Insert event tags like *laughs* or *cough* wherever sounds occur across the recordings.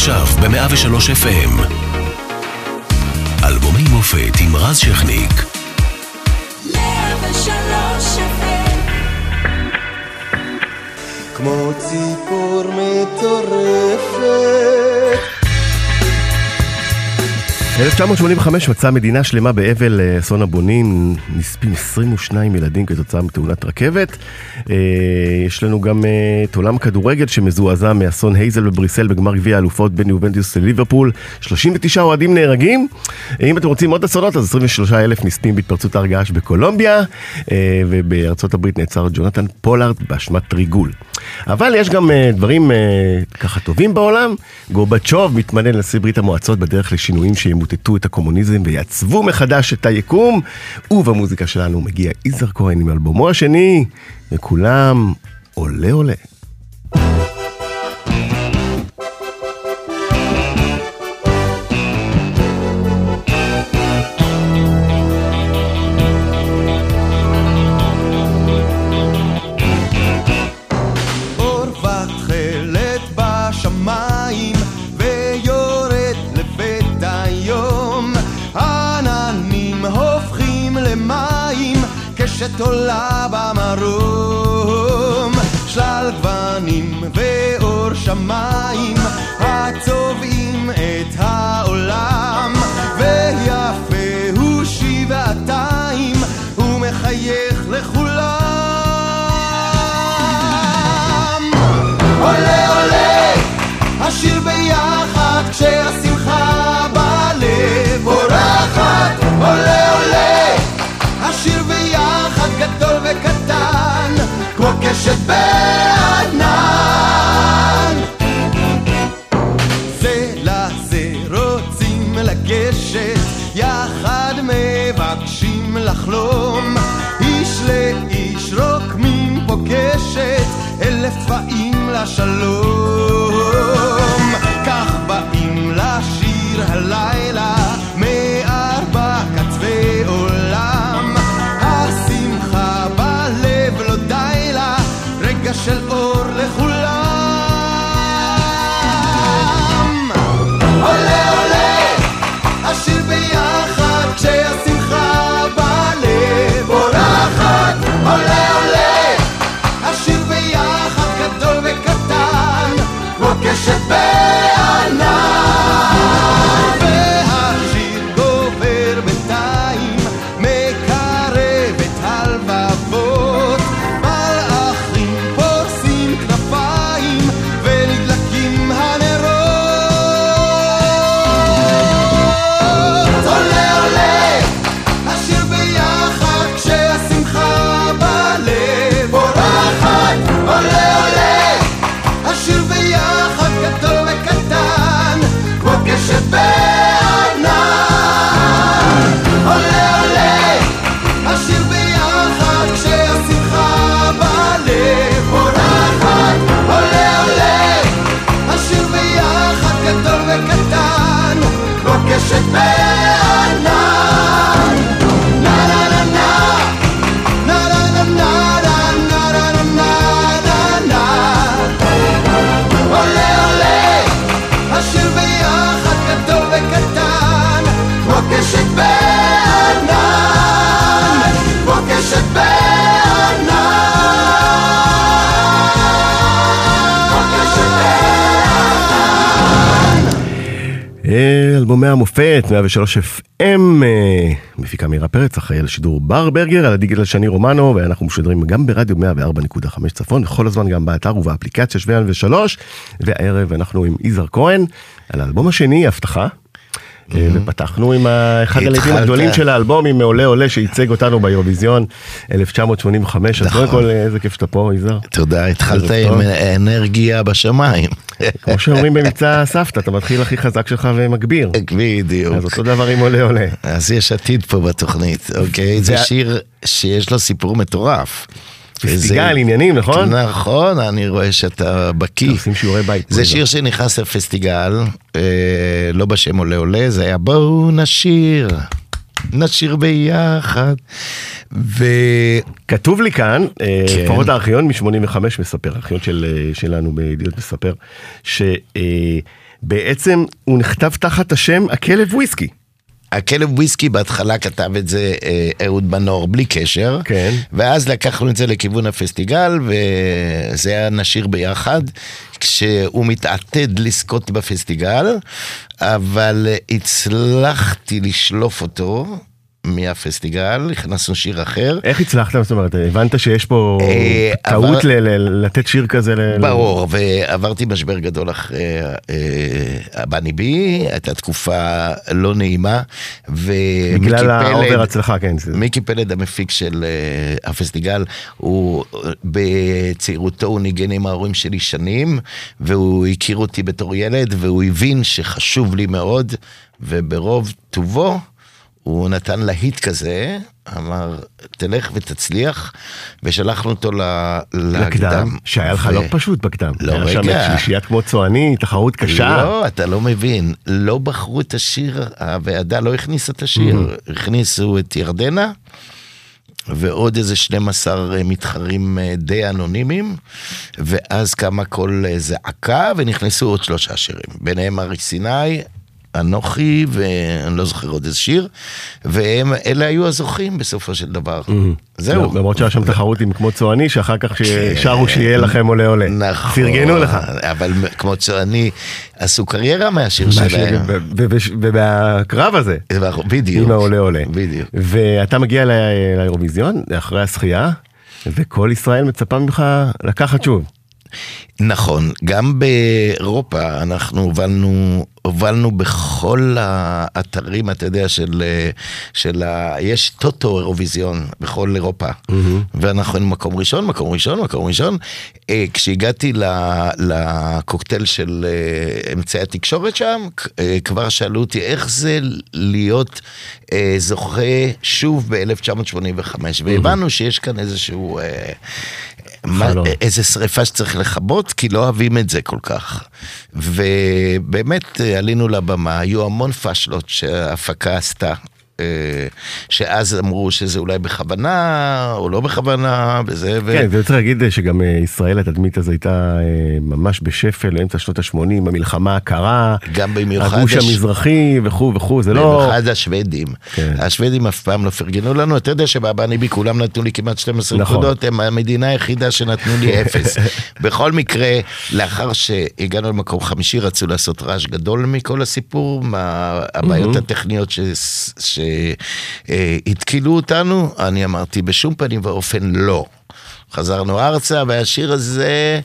עכשיו ב-103 FM. אלבומי מופת עם רז שכניק. 103 FM כמו ציפור מטורפת 1985 מצאה מדינה שלמה באבל אה, אסון הבונים, נספים 22 ילדים כתוצאה מתאונת רכבת. אה, יש לנו גם אה, את עולם הכדורגל שמזועזע מאסון הייסל בבריסל בגמר גביע האלופות בין יובנטוס לליברפול. 39 אוהדים נהרגים. אם אתם רוצים עוד אסונות, אז 23 אלף נספים בהתפרצות הר געש בקולומביה, ובארצות הברית נעצר ג'ונתן פולארד באשמת ריגול. אבל יש גם דברים ככה טובים בעולם. גורבצ'וב מתמנה לנשיא ברית המועצות בדרך לשינויים שימוטטו. ימוטטו את הקומוניזם ויעצבו מחדש את היקום. ובמוזיקה שלנו מגיע יזהר כהן עם אלבומו השני, וכולם עולה עולה. כמו קשת בענן. זה לזה רוצים לגשת, יחד מבקשים לחלום. איש לאיש רוקמים פה קשת, אלף צבעים לשלום. אלבומי המופת, 103 FM, מפיקה מירה פרץ, אחראי על שידור בר ברגר, על הדיגיטל שני רומנו, ואנחנו משודרים גם ברדיו 104.5 צפון, וכל הזמן גם באתר ובאפליקציה שווה ושלוש, והערב אנחנו עם יזהר כהן, על האלבום השני, הבטחה. אה, ופתחנו עם אחד התחלת. הגדולים של האלבום, עם מעולה עולה שייצג אותנו באירוויזיון 1985, אז נכון. קודם כל איזה כיף שאתה פה, יזהר. תודה, התחלת. עם אנרגיה בשמיים. כמו שאומרים במבצע סבתא, אתה מתחיל הכי חזק שלך ומגביר. בדיוק. אז אותו דבר עם עולה עולה. אז יש עתיד פה בתוכנית, אוקיי? זה- שיר שיש לו סיפור מטורף. פסטיגל, עניינים, נכון? נכון, אני רואה שאתה בקיא. עושים שיעורי בית. זה שיר שנכנס לפסטיגל, אה, לא בשם עולה עולה, זה היה בואו נשיר, נשיר ביחד. ו... כתוב לי כאן, אה, כן. לפחות הארכיון מ-85 מספר, הארכיון של, אה, שלנו בידיעות מספר, בעצם הוא נכתב תחת השם הכלב וויסקי. הכלב וויסקי בהתחלה כתב את זה אה, אהוד מנור בלי קשר, כן. ואז לקחנו את זה לכיוון הפסטיגל, וזה היה נשיר ביחד, כשהוא מתעתד לזכות בפסטיגל, אבל הצלחתי לשלוף אותו. מהפסטיגל, הכנסנו שיר אחר. איך הצלחת? זאת אומרת, הבנת שיש פה אה, טעות לתת שיר כזה? ברור, ועברתי משבר גדול אחרי אה, הבני בי, הייתה תקופה לא נעימה, בגלל האובר פלד, הצלחה, כן. מיקי פלד המפיק של אה, הפסטיגל, הוא אה, בצעירותו הוא ניגן עם ההורים שלי שנים, והוא הכיר אותי בתור ילד, והוא הבין שחשוב לי מאוד, וברוב טובו הוא נתן להיט כזה, אמר, תלך ותצליח, ושלחנו אותו ל- לקדם. שהיה לך ו- לא פשוט בקדם. לא, היה שם רגע. שלישיית כמו צועני, תחרות קשה. לא, אתה לא מבין. לא בחרו את השיר, הוועדה לא הכניסה את השיר. הכניסו את ירדנה. ועוד איזה 12 מתחרים אה, די אנונימיים, ואז קמה קול אה, זעקה, ונכנסו עוד שלושה שירים. ביניהם ארי סיני, אנוכי, ואני לא זוכר עוד איזה שיר, והם, אלה היו הזוכים בסופו של דבר. זהו. למרות שהיה שם תחרות עם כמו צועני, שאחר כך כן. ששרו שיהיה לכם עולה עולה. נכון. פרגנו לך. אבל כמו צועני, עשו קריירה מהשיר שלהם. ובקרב הזה, בדיוק. עם העולה עולה. בדיוק. ואתה מגיע לאירוויזיון, אחרי הזכייה, וכל ישראל מצפה ממך לקחת שוב. נכון, גם באירופה אנחנו הובלנו, הובלנו בכל האתרים, אתה יודע, של, של ה... יש טוטו אירוויזיון בכל אירופה. ואנחנו היינו מקום ראשון, מקום ראשון, מקום ראשון. אה, כשהגעתי לקוקטייל של אה, אמצעי התקשורת שם, אה, כבר שאלו אותי איך זה להיות אה, זוכה שוב ב-1985, והבנו שיש כאן איזשהו... אה, מה. איזה שריפה שצריך לכבות, כי לא אוהבים את זה כל כך. ובאמת אה, עלינו לבמה, היו המון פאשלות שההפקה עשתה. אה, שאז אמרו שזה אולי בכוונה, או לא בכוונה, וזה, ו... כן, וצריך להגיד שגם אה, ישראל התדמית הזו הייתה אה, ממש בשפל, אמצע שנות ה-80, המלחמה הקרה, גם במיוחד הגוש הש- המזרחי וכו' וכו', זה לא... במיוחד השוודים. כן. השוודים אף פעם לא פרגנו לנו, אתה יודע שבאבניבי כולם נתנו לי כמעט 12 נכון. נקודות, הם המדינה היחידה שנתנו לי *laughs* אפס. בכל מקרה, לאחר שהגענו למקום חמישי, רצו לעשות רעש גדול מכל הסיפור, מהבעיות הטכניות שהתקילו אותנו, אני אמרתי, בשום פנים ואופן לא. חזרנו ארצה, והשיר הזה...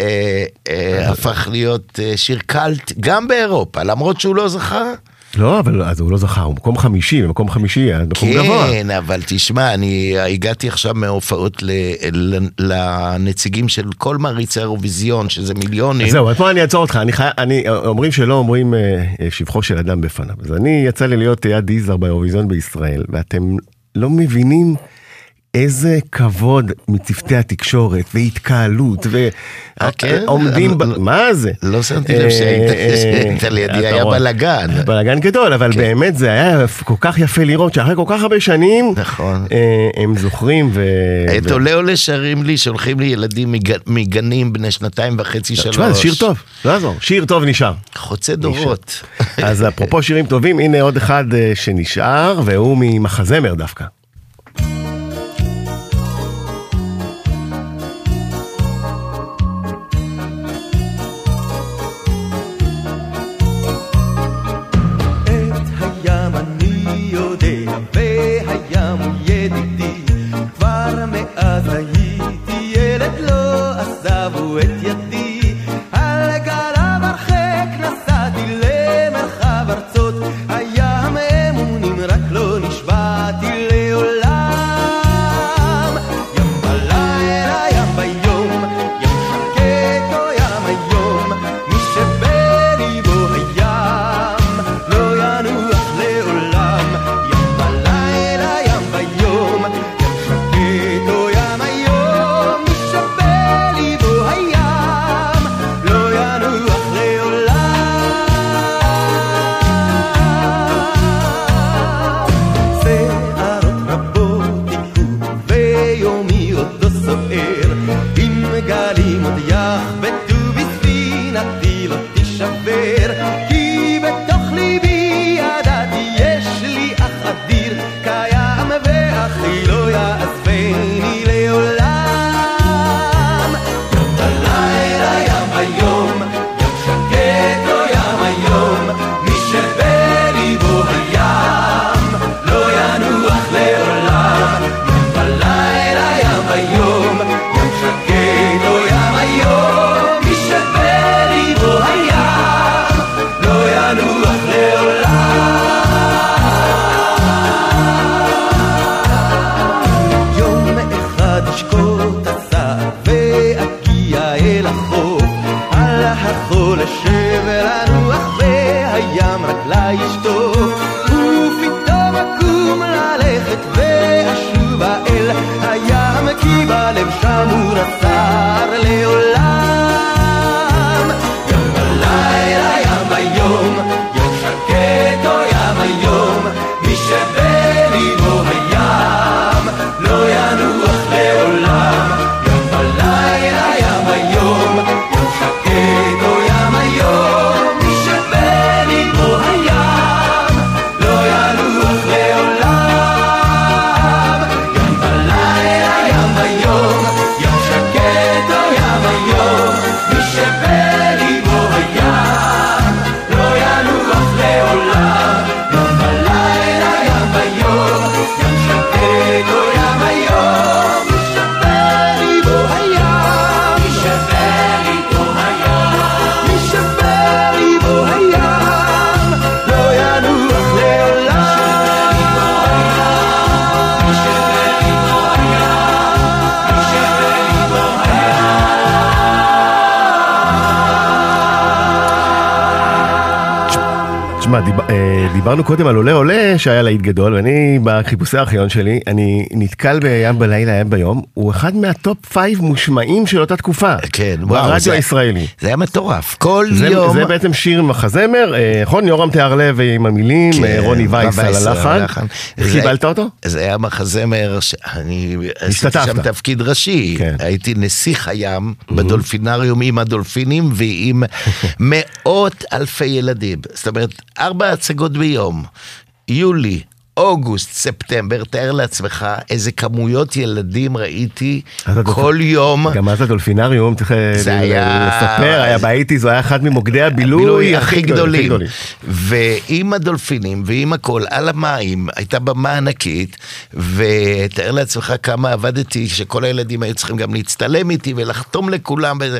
אה, אה, הפך להיות אה, שיר קאלט גם באירופה, למרות שהוא לא זכה, לא, אבל אז הוא לא זכה, הוא מקום חמישי, מקום חמישי, מקום גבוה. כן, אבל תשמע, אני הגעתי עכשיו מההופעות לנציגים של כל מעריצי האירוויזיון, שזה מיליונים. זהו, אז פה אני אעצור אותך, אני חי... אני... אומרים שלא אומרים אה, אה, שבחו של אדם בפניו. אז אני, יצא לי להיות יד יזהר באירוויזיון בישראל, ואתם לא מבינים איזה כבוד מצוותי התקשורת, והתקהלות, אה, כן? ועומדים, ב... לא- מה זה? לא שמתי לב שהיית- אה, *laughs* שהיית לידי, היה. בלאגן. בלאגן גדול, אבל באמת זה היה כל כך יפה לראות שאחרי כל כך הרבה שנים, נכון. אה, הם זוכרים ו... את עולה עולה שרים לי, שולחים לי ילדים מג- מגנים בני שנתיים וחצי, שלוש. תשמע, זה שיר טוב, לא יעזור, שיר טוב נשאר. חוצה דורות. *laughs* אז אפרופו שירים טובים, הנה עוד אחד אה, שנשאר, והוא ממחזמר דווקא. דיברנו קודם על עולה עולה שהיה להיט גדול, ואני בחיפושי הארכיון שלי, אני נתקל בים בלילה, ים ביום, הוא אחד מה top five מושמעים של אותה תקופה. כן, וואו, ברדיו הישראלי. זה היה מטורף. כל זה, יום... זה בעצם שיר מחזמר, אה, נכון? יורם טהרלב עם המילים, כן, אה, רוני וייס על הלחן. איך קיבלת אותו? זה היה מחזמר שאני עשיתי. שם תפקיד ראשי. כן. הייתי נסיך הים בדולפינריום עם הדולפינים ועם *laughs* מאות אלפי ילדים. זאת אומרת, ארבע הצגות ביום, יולי. אוגוסט, ספטמבר, תאר לעצמך איזה כמויות ילדים ראיתי כל יום. גם אז הדולפינריום, צריך אה, זה ל- היה- לספר, היה באייטיז, הוא היה אחד ממוקדי הבילוי הבילוי הכי הכי גדולים. גדולים. ועם הדולפינים ועם הכל, על המים, הייתה במה ענקית, ותאר לעצמך כמה עבדתי, שכל הילדים היו צריכים גם להצטלם איתי ולחתום לכולם. וזה.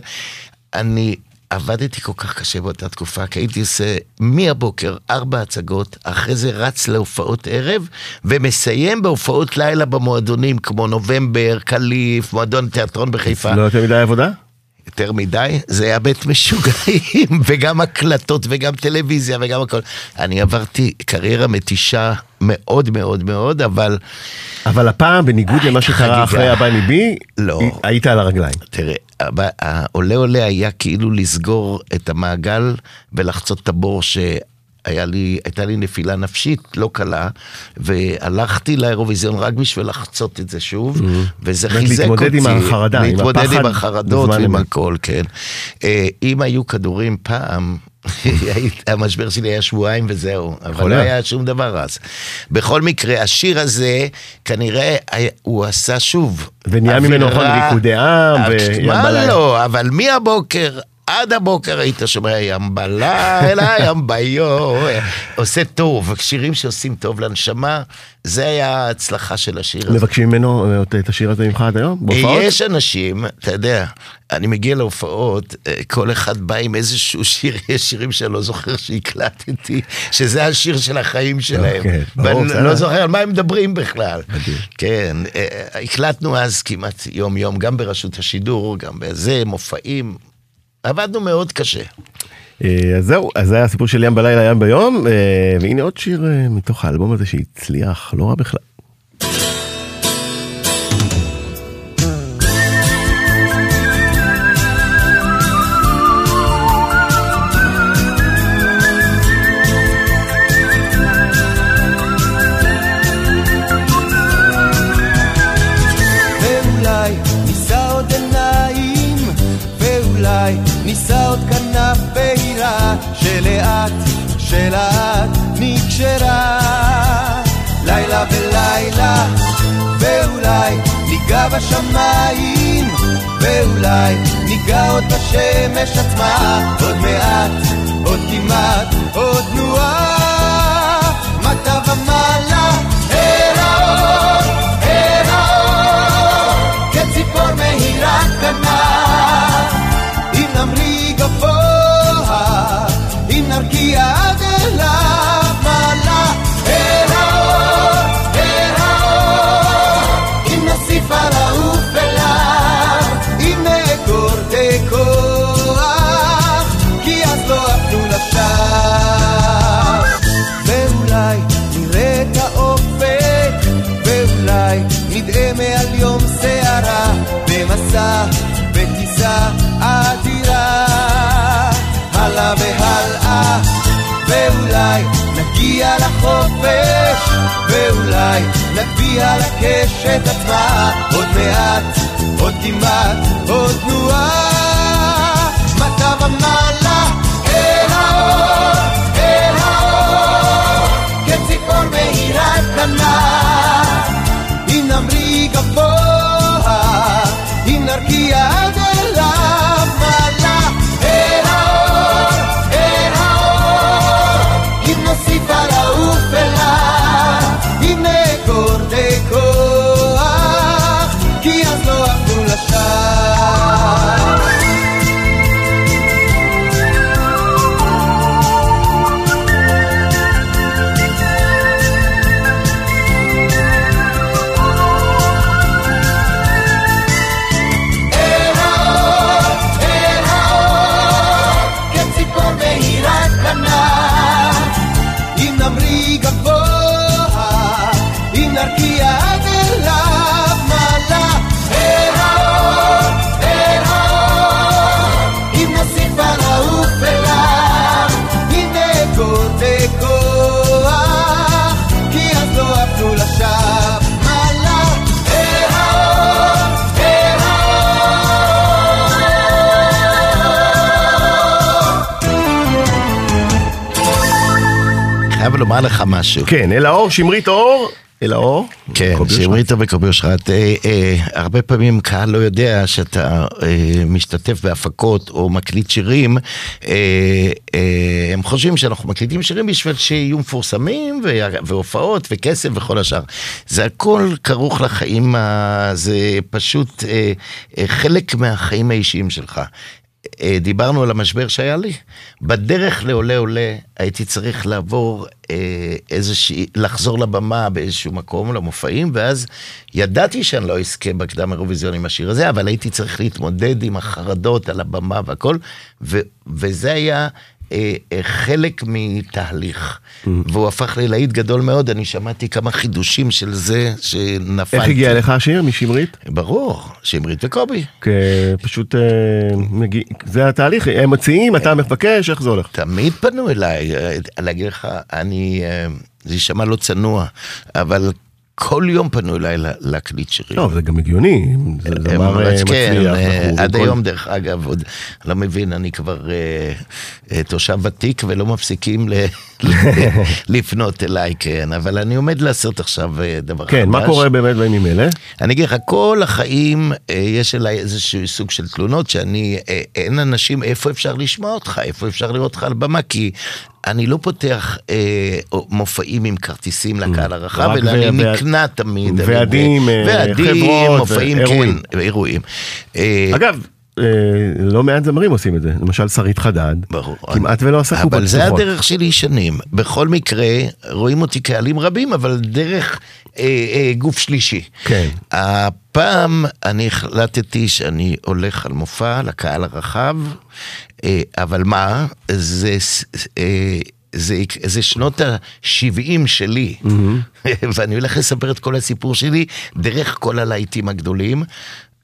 אני עבדתי כל כך קשה באותה תקופה, כי הייתי עושה מהבוקר ארבע הצגות, אחרי זה רץ להופעות ערב, ומסיים בהופעות לילה במועדונים, כמו נובמבר, קליף, מועדון תיאטרון בחיפה. לא יותר מדי עבודה? יותר מדי, זה היה בית משוגעים, *laughs* וגם הקלטות וגם טלוויזיה וגם הכל. אני עברתי קריירה מתישה מאוד מאוד מאוד, אבל אבל הפעם, בניגוד למה שקרה. אחרי הבא מבי, לא. היית על הרגליים. תראה, העולה עולה היה כאילו לסגור את המעגל ולחצות את הבור ש... היה לי, הייתה לי נפילה נפשית לא קלה, והלכתי לאירוויזיון רק בשביל לחצות את זה שוב, וזה באמת חיזק אותי. להתמודד עם החרדה, עם להתמודד עם הפחד החרדות ועם. הכל, כן. אה, אם היו כדורים פעם, *laughs* המשבר שלי היה שבועיים וזהו, אבל לא. היה שום דבר אז. בכל מקרה, השיר הזה, כנראה היה- הוא עשה שוב. ונהיה ממנו, נכון, ריקודי עם אה, מה. לא, אבל מהבוקר עד הבוקר היית שומע ים בלילה, ים ביום, עושה טוב, שירים שעושים טוב לנשמה, זה היה ההצלחה של השיר הזה. מבקשים ממנו את השיר הזה ממך עד היום? בהופעות? יש אנשים, אתה יודע, אני מגיע להופעות, אה, כל אחד בא עם איזשהו שיר, יש שירים שאני לא זוכר שהקלטתי, שזה השיר של החיים שלהם. אוקיי, ואני. לא זוכר על מה הם מדברים בכלל. כן, אה, הקלטנו אז כמעט יום-יום, גם ברשות השידור, גם בזה, מופעים. עבדנו מאוד קשה. אה, אז זהו, אז זה היה הסיפור של ים בלילה, ים ביום, אה, והנה עוד שיר אה, מתוך האלבום הזה שהצליח, לא רע בכלל. ניגע בשמיים, ואולי ניגע עוד בשמש עצמה, עוד מעט, עוד כמעט, עוד תנועה, מטה ומעלה, אל האור, אל האור, כציפור מהירה קטנה, אם נמריא גבוה, אם נרקיע עד אליו, נגביה לקשת עצמה, עוד מעט, עוד כמעט, עוד תנועה, לומר לך משהו. כן, אל האור, שמרית אור, אל האור. כן. שמרית וקובי אושרת. אה, אה, הרבה פעמים קהל לא יודע שאתה אה, משתתף בהפקות או מקליט שירים, אה, אה, הם חושבים שאנחנו מקליטים שירים בשביל שיהיו מפורסמים והופעות וכסף וכל השאר. זה הכל כרוך לחיים, זה פשוט אה, אה, חלק מהחיים האישיים שלך. אה, דיברנו על המשבר שהיה לי. בדרך לעולה עולה הייתי צריך לעבור אה, איזושהי, לחזור לבמה באיזשהו מקום, למופעים, ואז ידעתי שאני לא אזכה בקדם אירוויזיון עם השיר הזה, אבל הייתי צריך להתמודד עם החרדות על הבמה והכל, ו, וזה היה... אה, אה, חלק מתהליך, והוא הפך ללהיט גדול מאוד, אני שמעתי כמה חידושים של זה שנפלתי. איך הגיע אליך השיר משמרית? ברור, שמרית וקובי. פשוט אה, מגיע, זה התהליך, הם מציעים, אתה מבקש, איך זה הולך? תמיד פנו אליי, אה, להגיד לך, אני, אה, זה יישמע לא צנוע, אבל כל יום פנו אליי לה- להקליט שירים. לא, זה גם הגיוני, זה הם דבר אה, כן, מצליח. אה, עד היום דרך אגב, עוד לא מבין, אני כבר אה, אה, תושב ותיק ולא מפסיקים *laughs* לפנות אליי, כן, אבל אני עומד לעשות עכשיו אה, דבר חדש. כן, מה קורה באמת בימים אלה? אני אגיד לך, כל החיים אה, יש אליי איזשהו סוג של תלונות שאני, אה, אין אנשים, איפה אפשר לשמוע אותך, איפה אפשר לראות אותך על במה, כי אני לא פותח אה, מופעים עם כרטיסים לקהל הרחב, אלא אני נקנע תמיד. אני- ועדים, אה, ועדים, חברות, מופעים, אירועים. כן, אירועים. אה, אגב, אה, לא מעט זמרים עושים את זה, למשל שרית חדד, ברור. כמעט ולא עשה קופות אבל זה פתוחות. הדרך שלי שנים. בכל מקרה, רואים אותי קהלים רבים, אבל דרך אה, אה, גוף שלישי. כן. הפעם אני החלטתי שאני הולך על מופע לקהל הרחב, אבל מה, זה... אה, זה, זה שנות ה-70 שלי, *laughs* ואני הולך לספר את כל הסיפור שלי דרך כל הלהיטים הגדולים,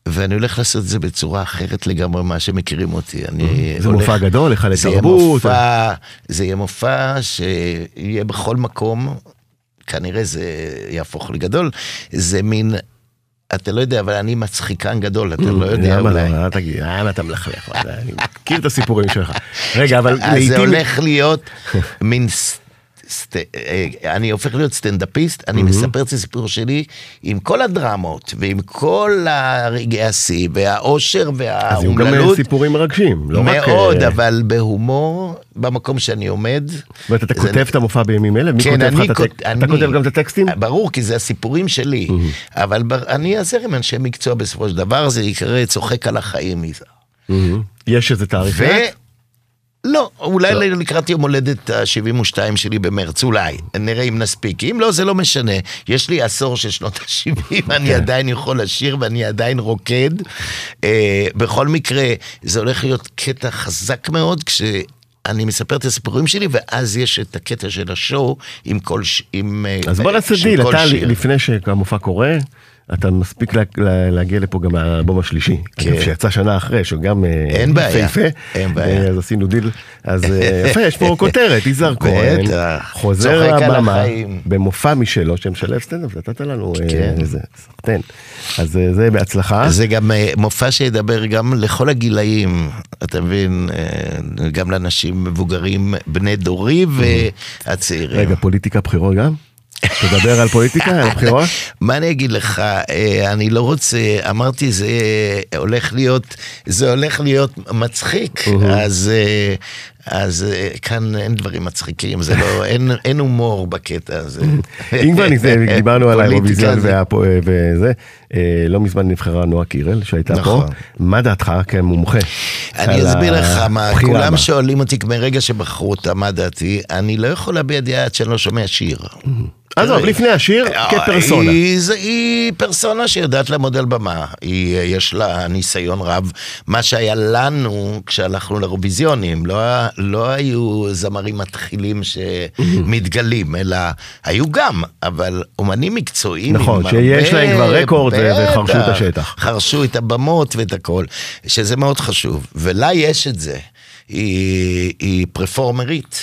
ואני הולך לעשות את זה בצורה אחרת לגמרי ממה שמכירים אותי. אני זה הולך- מופע גדול, היכל זה לתרבות. מופע, זה יהיה מופע שיהיה בכל מקום, כנראה זה יהפוך לגדול, זה מין, אתה לא יודע, אבל אני מצחיקן גדול, אתה לא יודע למה אולי. לא? אל תגיד, למה אתה מלכלך? *laughs* אני מכיר את הסיפורים שלך. רגע, אבל אז זה לעיתים... הולך להיות מין סט... אה, אני הופך להיות סטנדאפיסט, אני מספר את הסיפור שלי עם כל הדרמות ועם כל הרגעי השיא והאושר אז יהיו גם אה, והאומללות. סיפורים מרגשים, לא רק... מאוד, אה, אבל בהומור, במקום שאני עומד. זאת אומרת, אתה זה- כותב את המופע בימים אלה? מי כן, כותב לך אני את כות- הטקסט? אתה אני- כותב גם את הטקסטים? ברור, כי זה הסיפורים שלי. אבל ב- אני אעזר עם אנשי מקצוע בסופו של דבר, זה יקרא צוחק על החיים. מהמם. יש איזה תאריך? ו... לא, אולי לקראת יום הולדת ה-72 שלי במרץ, אולי. נראה אם נספיק. אם לא, זה לא משנה. יש לי עשור של שנות ה-70, אני עדיין יכול לשיר ואני עדיין רוקד. אה, בכל מקרה, זה הולך להיות קטע חזק מאוד כש... אני מספר את הסיפורים שלי, ואז יש את הקטע של ה show עם כל ש... עם... אה, אז בוא נעשה של דיל, אתה. לפני שהמופע קורה, אתה מספיק לה- לה- להגיע לפה גם האלבום השלישי, כן. שיצא שנה אחרי, שהוא גם אה, אין בעיה, יפהפה. אין בעיה. אה, אז עשינו דיל, אז אה, יפה, יש פה *laughs* כותרת, יזהר כהן, בטח, חוזר לבמה. במופע משלו, שמשלב סטנדאפ, נתת לנו אה, כן. איזה סחטיין. אז אה, זה בהצלחה. זה גם אה, מופע שידבר גם לכל הגילאים, אתה מבין, אה, גם לאנשים מבוגרים, בני דורי והצעירים. רגע, פוליטיקה בחירות גם? תדבר על פוליטיקה, על הבחירות? *laughs* מה אני אגיד לך, אה, אני לא רוצה, אמרתי זה הולך להיות, זה הולך להיות מצחיק, אז, אה, אז אה, כאן אין דברים מצחיקים, זה לא, אין, אין הומור בקטע הזה. *laughs* אם כבר דיברנו על האירוויזיון והפו- וזה, אה, לא מזמן נבחרה נועה קירל שהייתה פה. נכון. מה דעתך כמומחה? אני על אסביר לך מה, כולם? שואלים אותי מרגע שבחרו אותה, מה דעתי, אני לא יכול להביע דעה עד שאני לא שומע שיר. עזוב, לפני השיר, אה, כפרסונה. היא, זה- היא פרסונה שיודעת לעמוד על במה, היא, יש לה ניסיון רב. מה שהיה לנו כשהלכנו לאירוויזיונים, לא, לא היו זמרים מתחילים שמתגלים, אלא היו גם, אבל אומנים מקצועיים. נכון, שיש הרבה- להם כבר רקורד וחרשו את השטח. חרשו את הבמות ואת הכל, שזה מאוד חשוב. ולה יש את זה. היא, היא פרפורמרית,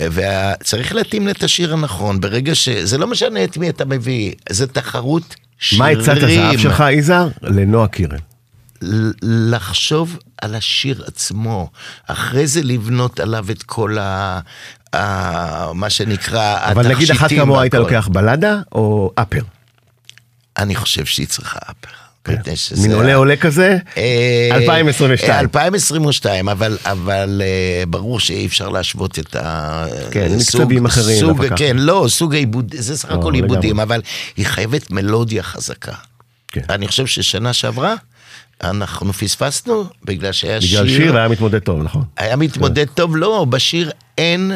וצריך להתאים לה את השיר הנכון. ברגע ש... זה לא משנה את מי אתה מביא, זה תחרות שירים. מה עצת הזהב שלך, יזהר? לנועה קירל. לחשוב על השיר עצמו, אחרי זה לבנות עליו את כל ה... ה... מה שנקרא, אבל נגיד אחת התכשיטים כמוה היית. לוקח בלדה או אפר? אני חושב שהיא צריכה אפר. כן. מין עולה עולה כזה? אה, 2022. אה, 2022, אבל, אבל אה, ברור שאי אפשר להשוות את ה... כן, מקצבים אחרים, סוג. כן, לא, סוג העיבוד, זה סך הכל. עיבודים, אבל היא חייבת מלודיה חזקה. כן. אני חושב ששנה שעברה, אנחנו פספסנו בגלל שהיה שיר... בגלל שיר היה מתמודד טוב, נכון? היה מתמודד טוב, לא, בשיר אין...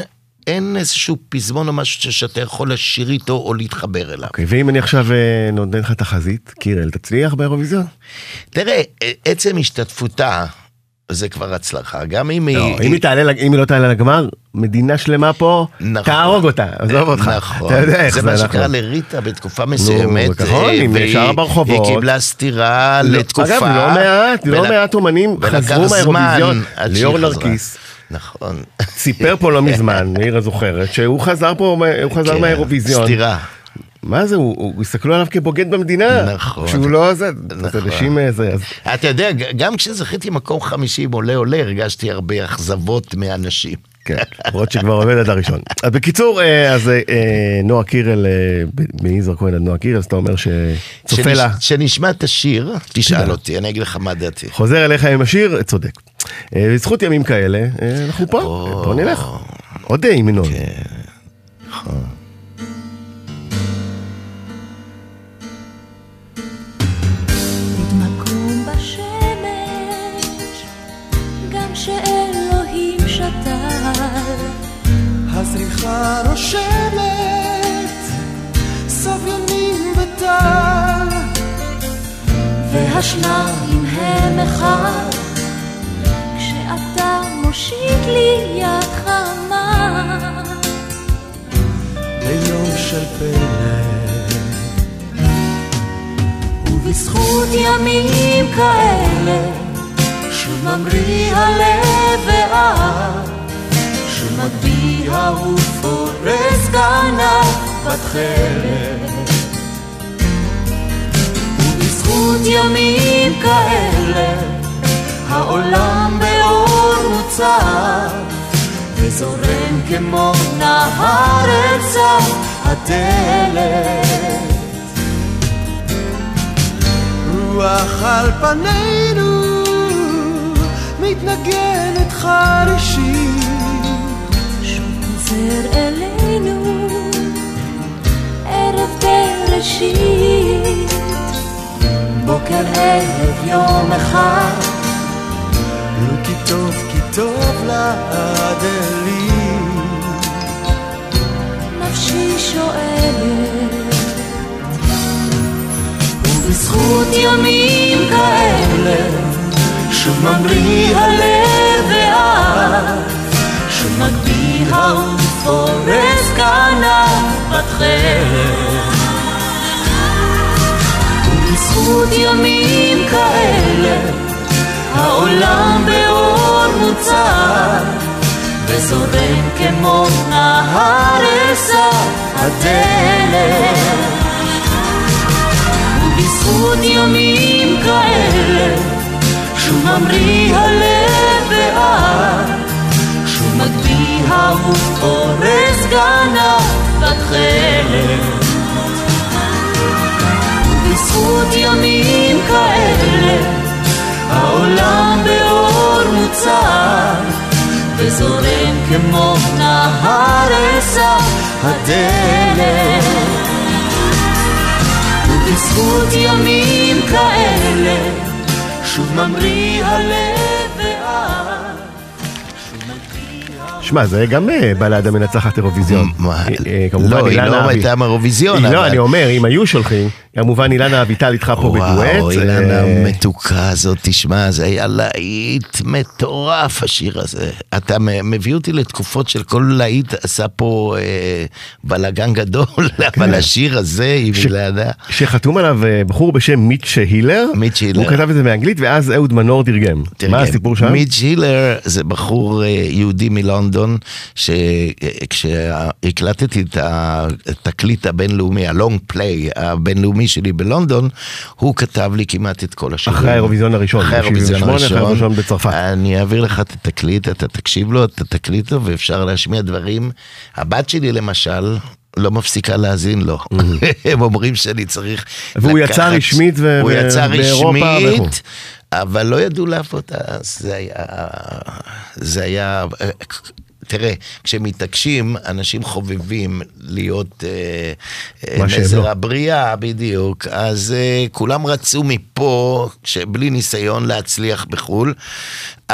אין איזשהו פזמון או משהו שאתה יכול לשיר איתו או להתחבר אליו. אוקיי, ואם אני עכשיו אה, נותן לך תחזית, קירל, תצליח באירוויזיון? תראה, עצם השתתפותה, זה כבר הצלחה. גם אם היא... לא, אם היא תעלה, אם היא לא תעלה לגמר, מדינה שלמה פה, נכון. תהרוג אותה, עזוב אותך. נכון. אתה יודע איך זה זה, מה. שקרה לריטה בתקופה מסוימת. נכון, אה, והיא- שער ברחובות. היא קיבלה סטירה לא, לתקופה. אגב, לא מעט, לא ול- מעט אומנים חזרו מהאירוויזיון. ליאור. נרקיס נכון. סיפר פה לא מזמן, *laughs* מאירה זוכרת, שהוא חזר פה, הוא חזר כן, מהאירוויזיון. סטירה. מה זה, הוא, הוא, הסתכלו עליו כבוגד במדינה. נכון. שהוא לא זה, נכון. אנשים אה, זה, אז אתה יודע, גם כשזכיתי מקום חמישי עם עולה עולה, הרגשתי הרבה אכזבות מאנשים. כן, למרות שכבר עובד עד הראשון. אז בקיצור, אה, אז אה, נועה קירל, מיזהר כהן עד נועה קירל, אז אתה אומר שצופה לה, שנשמע את השיר, תשאל. אותי, אני אגיד לך מה דעתי. חוזר אליך עם השיר, צודק. בזכות ימים כאלה, אנחנו פה. בוא נלך. עוד אה, עם נושמת, סביונים וטל. והשניים הם אחד, כשאתה מושיט לי יד חמה. ביום של פלא. ובזכות ימים כאלה, שוב ממריא הלב ואת, שוב מגביה ופורס כנף בתכלת. ובזכות ימים כאלה, העולם באור מוצף, וזורם כמו נהר אל סף הדלת. רוח על פנינו מתנגנת חרישית חוזר אלינו. ערב בראשית בוקר ערב יום אחד. נו כי טוב כי טוב לאדלי נפשי שואלת ובזכות ימים כאלה שוב ממריא הלב ואת שוב מגביה ופורס כנף בתכלת ובזכות ימים כאלה העולם באור מוצר וזורם כמו נהר אל סף הדלת. ובזכות ימים כאלה שוב ממריא הלב ואת מגביה ופורס כנף בתכלת ובזכות ימים כאלה העולם באור מוצר וזורם כמו נהר סף הדלת. ובזכות ימים כאלה שוב ממריא הלב שמע, זה גם אה, בלדה מנצחת אירוויזיון. אה, אה, לא, היא לא הייתה מאירוויזיון, היא- לא, אני אומר, אם היו שולחים, כמובן אילנה אביטל איתך פה בדואט. וואו, אילנה המתוקה הזאת, תשמע, זה היה להיט מטורף השיר הזה. אתה מביא אותי לתקופות של כל להיט עשה פה בלאגן גדול, *laughs* אבל השיר הזה עם אילנה, שחתום עליו בחור בשם מיץ' הילר. מיץ' הילר. הוא כתב את זה באנגלית, ואז אהוד מנור תרגם. מה הסיפור שם? מיץ' הילר זה בחור יהודי מלונדון, שכשהקלטתי את התקליט הבינלאומי, הלונג פליי הבינלאומי שלי בלונדון, הוא כתב לי כמעט את כל השירים. אחרי האירוויזיון הראשון, אחרי האירוויזיון ב- 78, אחרי הראשון. בצרפת. אני אעביר לך את התקליט, אתה תקשיב לו, אתה תקליט לו, ואפשר להשמיע דברים. הבת שלי למשל, לא מפסיקה להאזין לו. *laughs* הם אומרים שאני צריך והוא יצא רשמית ו- הוא יצא. רשמית, אבל לא ידעו לאף אותה, זה היה... זה היה... תראה, כשמתעקשים, אנשים חובבים להיות אה, אה, נזר לא. הבריאה, בדיוק. אז אה, כולם רצו מפה, שבלי ניסיון להצליח בחו"ל,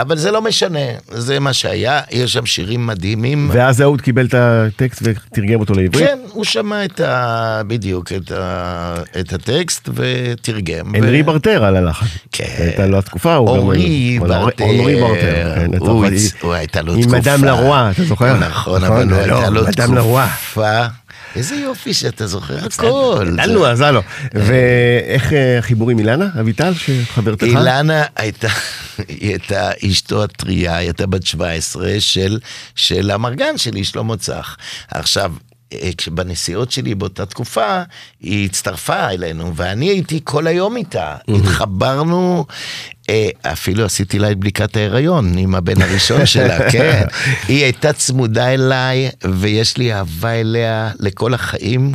אבל זה לא משנה, זה מה שהיה, יש שם שירים מדהימים. ואז אהוד קיבל את הטקסט ותרגם אותו לעברית. כן, הוא שמע את ה... בדיוק, את, ה... את הטקסט ותרגם. הנרי ו... ברטר על הלחן. כן. הייתה לו התקופה, הוא גם... אורי הוא- ברטר, אורי ברטר, כן, הוא הוא הייתה לו עם תקופה. מדאם לרואה, אתה זוכר? נכון, אבל הוא לא, הייתה לו. תקופה. איזה יופי שאתה זוכר הכל. גדלנו אז, הלו. ואיך אה, החיבור עם אילנה אביטל, שחברתך? אילנה הייתה, *laughs* היא הייתה אשתו הטריה, היא הייתה בת 17 של, של המרגן שלי, שלמה צח. עכשיו, אה, כשבנסיעות שלי באותה תקופה, היא הצטרפה אלינו, ואני הייתי כל היום איתה. התחברנו, אה, אפילו עשיתי לה את בדיקת ההיריון עם הבן הראשון שלה, *laughs* כן. היא הייתה צמודה אליי, ויש לי אהבה אליה לכל החיים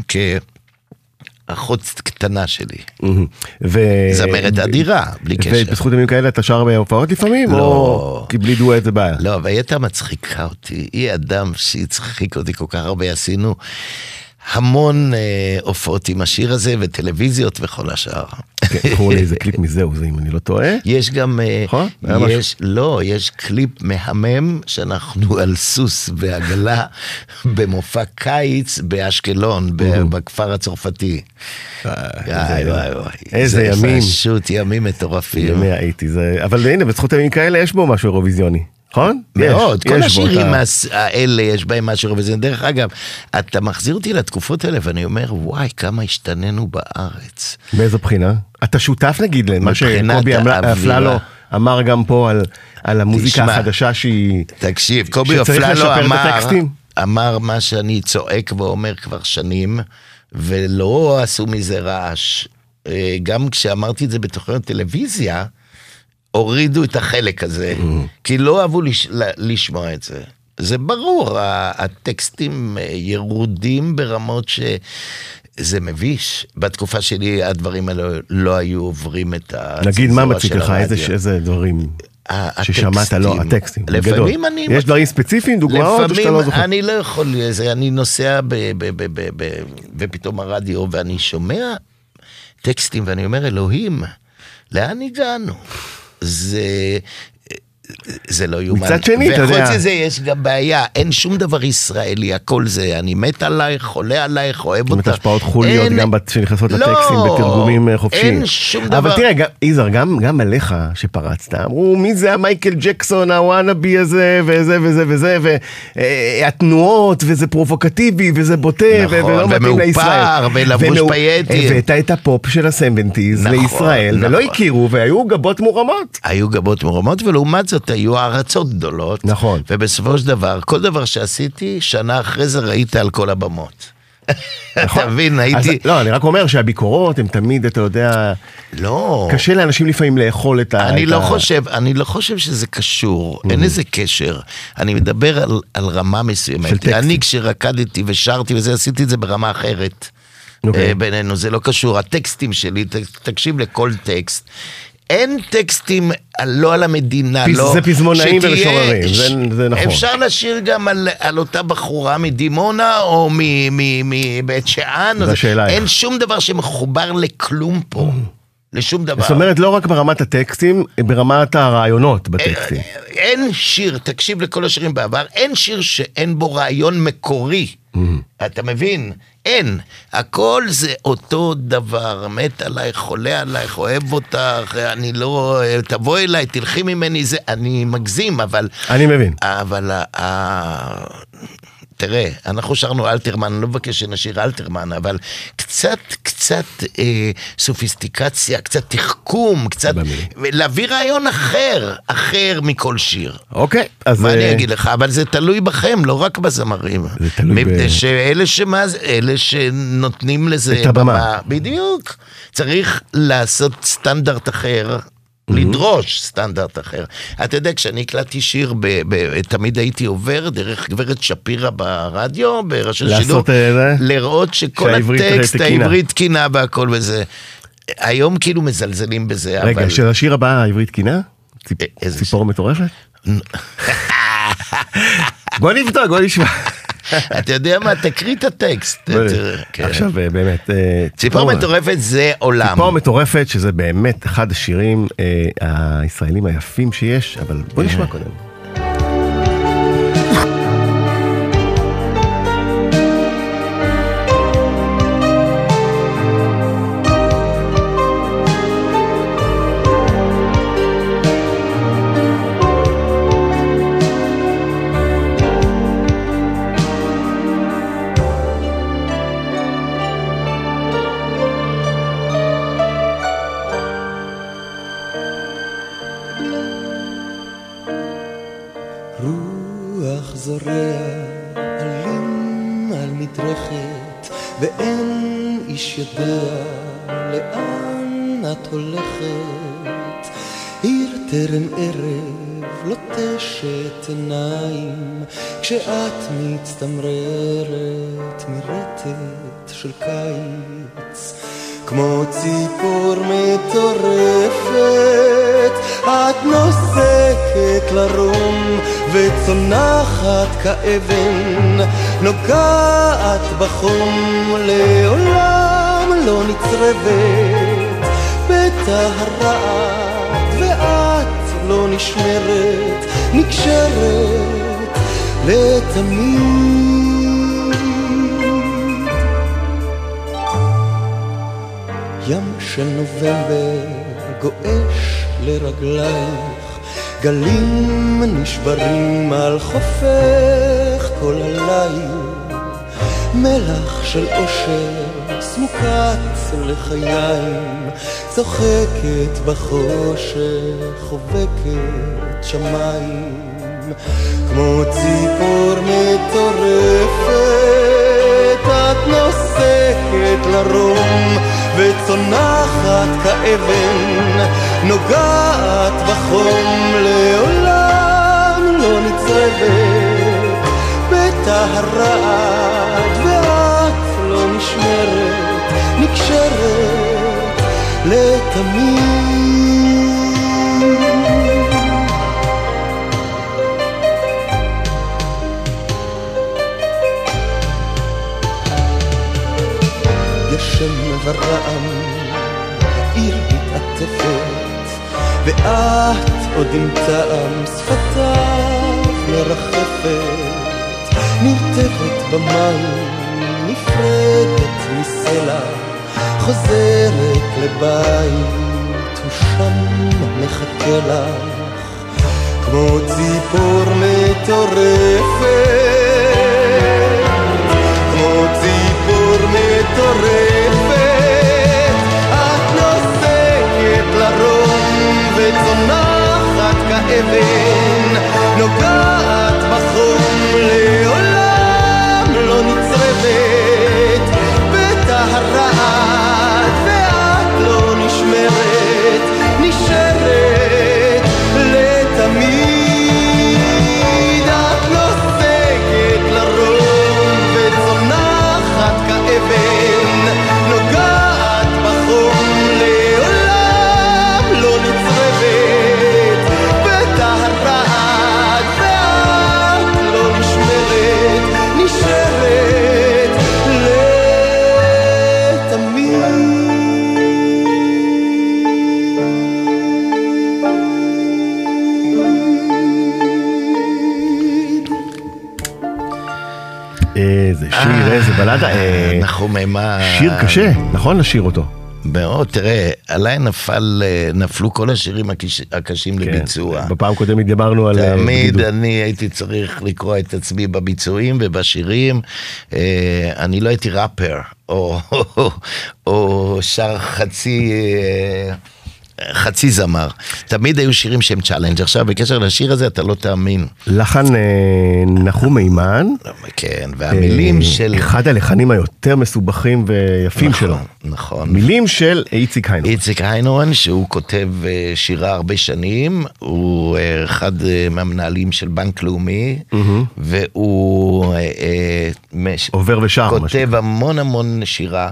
כאחות קטנה שלי. ו- זמרת אדירה, בלי קשר. ובזכות ימים כאלה אתה שר בהופעות לפעמים? לא. או כי בלי דואט זה בעיה? לא, והיא הייתה מצחיקה אותי. היא אדם שהצחיק אותי כל כך הרבה. עשינו המון אה, הופעות עם השיר הזה, וטלוויזיות וכל השאר. כן, קראו לי איזה *laughs* קליפ מזהו זה אם אני לא טועה. יש גם, אה, נכון? יש, לא, יש קליפ מהמם שאנחנו *laughs* על סוס ועגלה *laughs* במופע קיץ באשקלון, בכפר הצרפתי. וואי וואי וואי. איזה זה ימים. פשוט ימים מטורפים. ימי זה... אבל הנה, בזכות ימים כאלה יש בו משהו אירוויזיוני. נכון? מאוד, כל השירים האלה יש בהם משהו, וזה דרך אגב, אתה מחזיר אותי לתקופות האלה ואני אומר, וואי, כמה השתננו בארץ. באיזו בחינה? אתה שותף נגיד למה שקובי. אפללו אמר גם פה על- על המוזיקה תשמע, החדשה שהיא... תקשיב, קובי אפללו אמר. אמר מה שאני צועק ואומר כבר שנים, ולא עשו מזה רעש. אה, גם כשאמרתי את זה בתוכניות טלוויזיה, הורידו את החלק הזה, Mm. כי לא אהבו לש... לשמוע את זה. זה ברור, הטקסטים אה, ירודים ברמות ש... זה מביש. בתקופה שלי הדברים האלה לא היו עוברים את הצנזורה נגיד, מה מציק של לך? איזה, הרדיו. איזה דברים ששמעת? לא, הטקסטים. לפעמים אני... יש דברים ספציפיים, דוגמאות, או שאתה לא לפעמים זוכר? אני לא יכול, זה, אני נוסע ב, ב, ב, ב, ב, ופתאום הרדיו ואני שומע טקסטים ואני אומר, אלוהים, לאן הגענו? זה... זה לא יאומן. מצד שני, אתה יודע- וחוץ מזה יש גם בעיה, אין שום דבר ישראלי, הכל זה, אני מת עלייך, חולה עלייך, אוהב זאת אומרת, אותך. השפעות חוליות אין- גם שנכנסות לא, לטקסטים בתרגומים אה, חופשיים. אין שום דבר. אבל תראה, גם- יזהר, גם, גם עליך שפרצת, אמרו מי זה המייקל ג'קסון ה wannabe הזה, וזה וזה וזה, והתנועות, וזה פרובוקטיבי, וזה בוטה, נכון, ולא מתאים לישראל. ולבוש פייטי. הבאת את הפופ של ה seventies נכון, לישראל, ולא נכון. הכירו, והיו גבות מורמות. היו גבות מורמות, ולעומת זאת היו הערצות גדולות. נכון. ובסופו של דבר, כל דבר שעשיתי, שנה אחרי זה ראית על כל הבמות. אתה מבין, אז, הייתי... לא, אני רק אומר שהביקורות הן תמיד, אתה יודע, לא. קשה לאנשים לפעמים לאכול את ה... אני לא חושב, אני לא חושב שזה קשור, אין איזה קשר. אני מדבר על, רמה מסוימת. אני כשרקדתי ושרתי וזה, עשיתי את זה ברמה אחרת. אוקיי. אה, בינינו, זה לא קשור. הטקסטים שלי, תקשיב לכל טקסט. אין טקסטים לא על המדינה, פז- לא... זה פזמונאים שתהיה- ומשוררים, זה- זה נכון. אפשר לשיר גם על, על אותה בחורה מדימונה או מבית שאן. זה השאלה אין. שום דבר שמחובר לכלום פה. לשום דבר. זאת אומרת, לא רק ברמת הטקסטים, ברמת הרעיונות בטקסטים. אין שיר, תקשיב לכל השירים בעבר, אין שיר שאין בו רעיון מקורי. אתה מבין? אין. הכל זה אותו דבר. מת עלייך, חולה עלייך, אוהב אותך, אני לא... תבוא אליי, תלכי ממני, זה... אני מגזים, אבל... אני מבין. אבל ה... תראה, אנחנו שרנו אלתרמן, אני לא מבקש שנשיר אלתרמן, אבל קצת, קצת אה, סופיסטיקציה, קצת תחכום, קצת... במילים. להביא רעיון אחר, אחר מכל שיר. אוקיי, אז... מה אני אה, אגיד לך? אבל זה תלוי בכם, לא רק בזמרים. זה תלוי ב- מפני שאלה שמאז, אלה שנותנים לזה את הבמה. בדיוק. צריך לעשות סטנדרט אחר. לדרוש סטנדרט אחר. אתה יודע, כשאני הקלטתי שיר, ב, ב, תמיד הייתי עובר דרך גברת שפירא ברדיו, ברשות לעשות, השידור, אה? לראות שכל הטקסט. העברית תקינה והכל וזה. היום כאילו מזלזלים בזה, רגע, אבל... של השיר הבא, העברית תקינה? אה, ציפור מטורפת? *laughs* בוא נבדוק, בוא נשמע. *laughs* אתה יודע מה? תקריא את הטקסט. כן. עכשיו אה, באמת... אה, ציפור מטורפת זה עולם. ציפור מטורפת, שזה באמת אחד השירים אה, הישראלים היפים שיש, אבל בוא נשמע קודם. ציפור מטורפת. את נוסקת לרום וצונחת כאבן נוגעת בחום לעולם לא נצרבת. בטהרת ואת לא נשמרת נקשרת לתמיד של נובמבר גועש לרגלייך, גלים נשברים על חופך כל הליל, מלח של אושר סמוקת לחיים, צוחקת בחושך, חובקת שמיים, כמו ציפור מטורפת, את נוסקת לרום וצונחת כאבן, נוגעת בחום לעולם לא נצרבת הרעד, ואת לא נשמרת, נקשרת לתמיד. גשם ורעם, עיר מתעטפת, ואת עוד עם טעם. שפתיו מרחפת, נרטבת במים, נפרדת מסלע, חוזרת לבית, ושם מחכה לך, כמו ציפור מטורפת, כמו ציפור מטורפת, לרום וצונחת כאבן, נוגעת בחום לעולם לא נצרבת, בלדה. אה, נחום היימן. שיר קשה, נכון לשיר אותו. מאוד, תראה, עליי נפל, אה, נפלו כל השירים הקש- הקשים כן. לביצוע. בפעם הקודמת דיברנו על אה, תמיד בדידות. אני הייתי צריך לקרוע את עצמי בביצועים ובשירים. אה, אני לא הייתי ראפר, או, או, או שר חצי... חצי זמר. תמיד היו שירים שהם challenge. עכשיו, בקשר לשיר הזה, אתה לא תאמין. לחן אה, נחום מימן. כן, והמילים אה, של... אחד הלחנים היותר מסובכים ויפים נכון, שלו. נכון. מילים של איציק היינו. איציק היינורן, שהוא כותב אה, שירה הרבה שנים, הוא אחד מהמנהלים של בנק לאומי, והוא עובר. מה כותב המון המון שירה,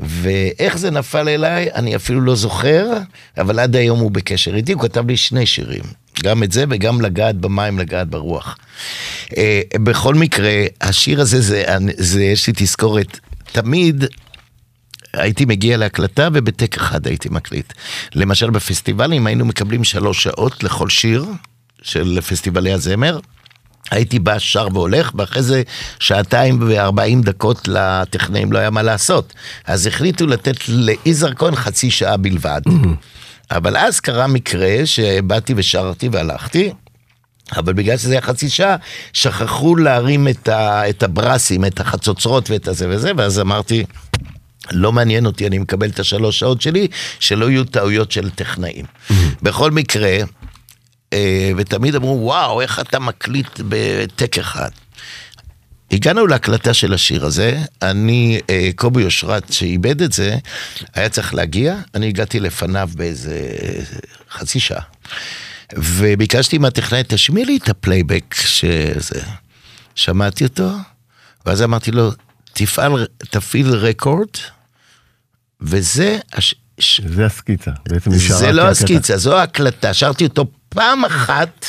ואיך זה נפל אליי, אני אפילו לא זוכר, אבל עד היום הוא בקשר איתי, הוא כתב לי שני שירים, גם את זה וגם לגעת במים, לגעת ברוח. אה, בכל מקרה, השיר הזה, זה, זה יש לי תזכורת, תמיד הייתי מגיע להקלטה ובטק אחד הייתי מקליט. למשל בפסטיבלים היינו מקבלים שלוש שעות לכל שיר של פסטיבלי הזמר. הייתי בא, שר והולך, ואחרי זה שעתיים וארבעים דקות לטכנאים, לא היה מה לעשות. אז החליטו לתת ליזהר כהן חצי שעה בלבד. אבל אז קרה מקרה שבאתי ושרתי והלכתי. אבל בגלל שזה היה חצי שעה, שכחו להרים את, ה, את הברסים, את החצוצרות ואת הזה וזה, ואז אמרתי, לא מעניין אותי, אני מקבל את השלוש שעות שלי, שלא יהיו טעויות של טכנאים. בכל מקרה, אה, ותמיד אמרו, וואו, איך אתה מקליט בטק אחד. הגענו להקלטה של השיר הזה, אני, אה, קובי אושרת שעיבד את זה, היה צריך להגיע, אני הגעתי לפניו באיזה חצי שעה. וביקשתי מהטכנאי, תשמיע לי את הפלייבק שזה. שמעתי אותו, ואז אמרתי לו, תפעל, תפעיל record, וזה, הש, זה הסקיצה. בעצם זה לא כהקלטה. הסקיצה, זו ההקלטה, שרתי אותו פעם אחת,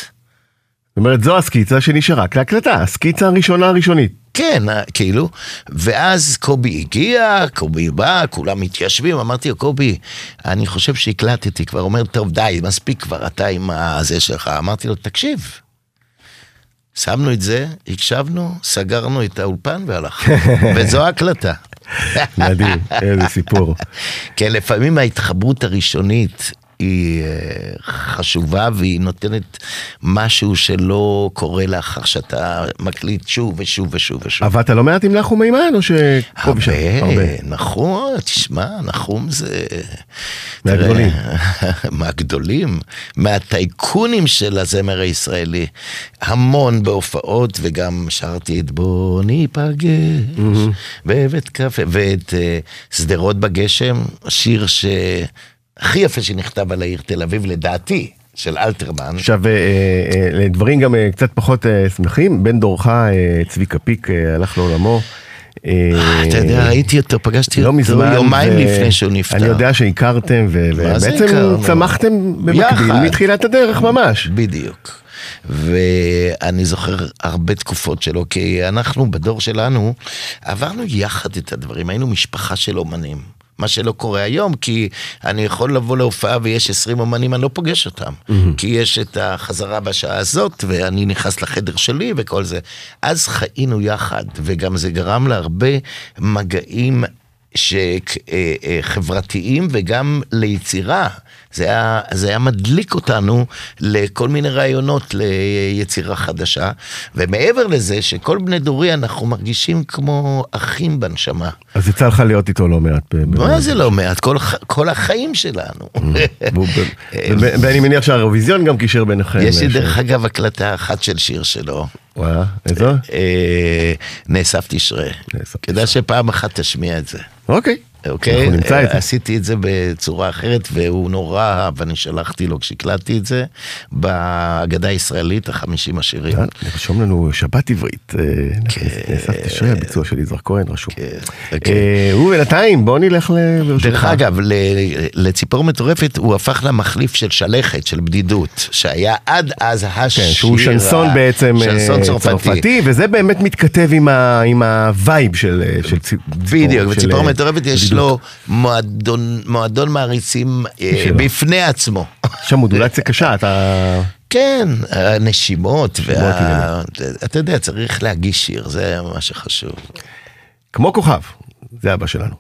זאת אומרת, זו הסקיצה שנשארה כהקלטה, הסקיצה הראשונה הראשונית. כן, אה, כאילו, ואז קובי הגיע, קובי בא, כולם מתיישבים, אמרתי לו, קובי, אני חושב שהקלטתי כבר, אומר, טוב, די, מספיק כבר, אתה עם הזה שלך. אמרתי לו, תקשיב, שמנו את זה, הקשבנו, סגרנו את האולפן והלכנו, *laughs* וזו ההקלטה. מדהים, איזה סיפור. *laughs* כן, לפעמים ההתחברות הראשונית היא אה, חשובה והיא נותנת משהו שלא קורה לאחר שאתה מקליט שוב ושוב ושוב ושוב. עבדת לא מעט עם נחום מימן, או שקובי שם? הרבה, נחום, תשמע, נחום זה... מהגדולים. *laughs* מהגדולים, מהטייקונים של הזמר הישראלי. המון בהופעות, וגם שרתי את בוא ניפגש, בבית קפה, ואת אה, שדרות בגשם, שיר שהכי יפה שנכתב על העיר תל אביב, לדעתי. של אלתרמן. עכשיו, אה, אה, לדברים גם אה, קצת פחות אה, שמחים, בן דורך, אה, צביקה פיק, אה, הלך לעולמו. אה, אתה יודע, ראיתי אותו, פגשתי לא אותו יומיים לפני שהוא נפטר. אני יודע שהכרתם, ובעצם? צמחתם במקביל. מתחילת הדרך ממש. בדיוק. ואני זוכר הרבה תקופות שלו, כי אנחנו בדור שלנו עברנו יחד את הדברים, היינו משפחה של אומנים. מה שלא קורה היום, כי אני יכול לבוא להופעה ויש 20 אומנים, אני לא פוגש אותם. כי יש את החזרה בשעה הזאת, ואני נכנס לחדר שלי וכל זה. אז חיינו יחד, וגם זה גרם להרבה מגעים ש- אה, אה, וגם ליצירה. זה היה, זה היה מדליק אותנו לכל מיני רעיונות ליצירה חדשה. ומעבר לזה, שכל בני דורי אנחנו מרגישים כמו אחים בנשמה. אז יצא לך להיות איתו לא מעט. מה זה לא מעט? כל, החיים שלנו. *laughs* *laughs* ואני מניח שהאירוויזיון גם קישר ביניכם. יש לי ש- דרך אגב הקלטה אחת של שיר שלו. וואלה, איזו? אה, נאסף תשרה. כדאי שפעם אחת תשמיע את זה. אוקיי. אוקיי? אנחנו נמצא את זה. עשיתי את זה בצורה אחרת, והוא נורא אהב, ואני שלחתי לו כשהקלטתי את זה, בהגדה הישראלית, החמישים השירים. אה, נרשום לנו שבת עברית. אה, נאסף תשרי, הביצוע של יזהר כהן רשום. כן, אוקיי. אה, ובינתיים בוא נלך ל... ברשותך. דרך אגב, לציפור מטורפת הוא הפך למחליף של שלכת, של בדידות, שהיה עד אז השיר... כן, שהוא שנסון בעצם אה, צרפתי. וזה באמת מתכתב עם ה vibe של אה, של צי- בדיוק, בציפור אה, מטורפת יש. לו מועדון, מועדון מעריצים אה. בפני עצמו. יש מודולציה *laughs* קשה, אתה... כן, הנשימות, וה... אתה יודע, צריך להגיש שיר, זה מה שחשוב. כמו כוכב, זה הבא שלנו.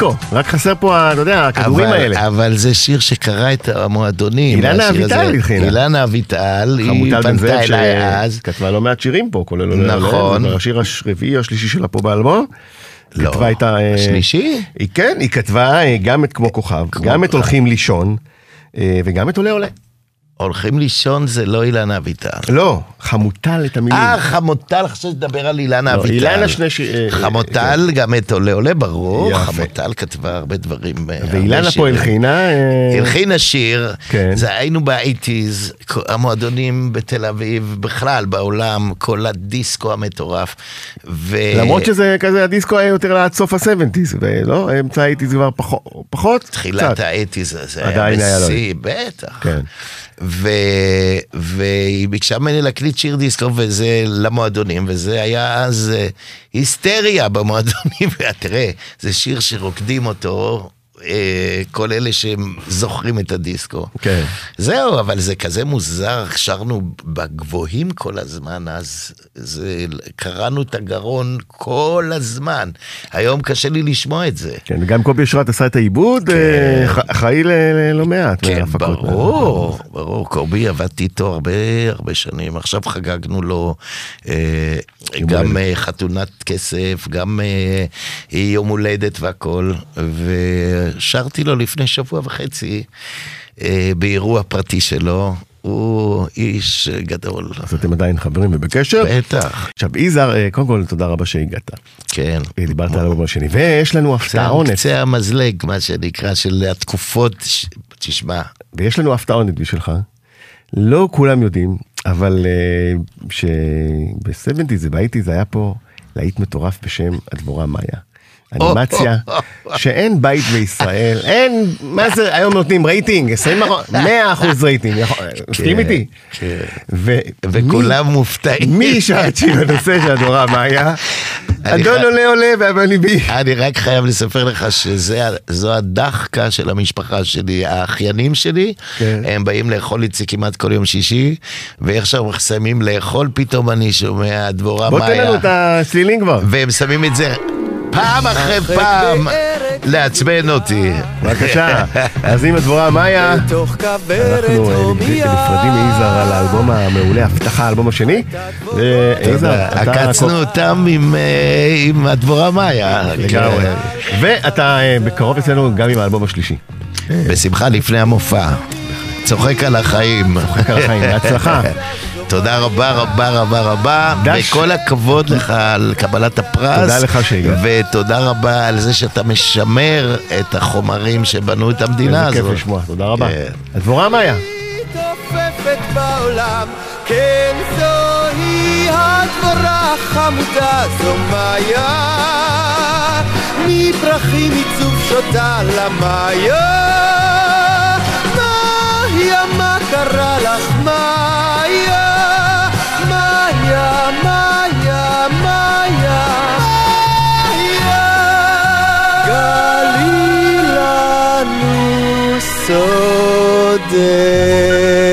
דיסקו, רק חסר פה, אתה יודע, הכדורים אבל, האלה. אבל זה שיר שקרע את המועדונים. אילנה. אביטל התחילה. אילנה אביטל, היא פנתה אליי אז. שכתבה לא מעט שירים פה, כולל עולה נכון. השיר הרביעי או השלישי שלה פה באלבום. לא, כתבה את ה... השלישי? היא כן, היא כתבה אה, גם את כמו כוכב, גם את. הולכים לישון, אה, וגם את עולה עולה. הולכים לישון זה לא אילנה אביטל. לא, חמוטל את המילים. אה, חמוטל, חשבתי שתדבר על אילנה לא, אביטל. אילנה שני ש- אה, חמוטל, גם את עולה עולה, ברור. חמוטל כתבה הרבה דברים. אה, ואילנה פה. הלחינה. אה, הלחינה שיר, כן. זה היינו באייטיז, המועדונים בתל אביב, בכלל בעולם, כל הדיסקו המטורף. ו... למרות שזה כזה, הדיסקו היה יותר עד סוף ה-70's, ולא, אמצע ה-80's כבר פחות? תחילת. האייטיז הזה, היה. בשיא, בטח. ו... והיא ביקשה ממני להקליט שיר דיסקו וזה למועדונים, וזה היה אז אה, היסטריה במועדונים, *laughs* ותראה, זה שיר שרוקדים אותו. אה, כל אלה שזוכרים את הדיסקו. כן. זהו, אבל זה כזה מוזר, שרנו בגבוהים כל הזמן, אז זה, קראנו את הגרון כל הזמן. היום קשה לי לשמוע את זה. כן, וגם קובי אשרת עשה את העיבוד, אה, ח- אחראי ללא מעט כן. ברור, ברור, קובי עבדתי איתו הרבה הרבה שנים, עכשיו חגגנו לו אה, גם חתונת כסף, גם יום הולדת והכל, ושרתי לו לפני שבוע וחצי אה, באירוע פרטי שלו, הוא איש גדול, אז אתם עדיין חברים ובקשר. בטח, עכשיו, יזהר, אה, קודם כל, תודה רבה שהגעת. כן. אה, דיברת על האלבום השני, ויש לנו זה הפתעונת, קצה המזלג, מה שנקרא, של התקופות, ש- תשמע, ויש לנו הפתעונת בשבילך. לא כולם יודעים, אבל אה, שב-70's וב eighties היה פה להיט מטורף בשם הדבורה מאיה. אנימציה, *laughs* שאין בית בישראל, אין, מה זה, היום נותנים רייטינג, 20 100 אחוז רייטינג, יכול- מסכים איתי? כן. וכולם מופתעים. מי שיר הנושא של הדבורה מאיה? אני אדון עולה עולה ואבניבי. אני רק חייב לספר לך שזו הדאחקה של המשפחה שלי, האחיינים שלי, כן. הם באים לאכול איתי כמעט כל יום שישי, ואיך שהם מסיימים לאכול, פתאום אני שומע דבורה בוא תן לנו מאיה, את הצלילים כבר. והם שמים את זה פעם אחרי פעם לעצבן אותי. בבקשה. *laughs* אז עם הדבורה מאיה, אנחנו. נפרדים מיזהר על האלבום המעולה, הבטחה, האלבום השני. ויזהר, אתה... עקצנו אותם עם, הדבורה מאיה. ואתה אה, בקרוב אצלנו גם עם האלבום השלישי. בשמחה לפני המופע. צוחק על החיים. צוחק על החיים, בהצלחה. *laughs* תודה רבה רבה רבה רבה. וכל הכבוד לך על קבלת הפרס. תודה לך שהגעת. ותודה רבה על זה שאתה משמר את החומרים שבנו את המדינה איזה כיף הזאת. לשמוע, תודה רבה. כן. הדבורה מאיה. מתעופפת בעולם, כן זוהי הדבורה החמודה, זו מאיה. מפרחים עיצוב שותה למאיה. מאיה, מה קרה לך, מאיה? גלי לנו סודך.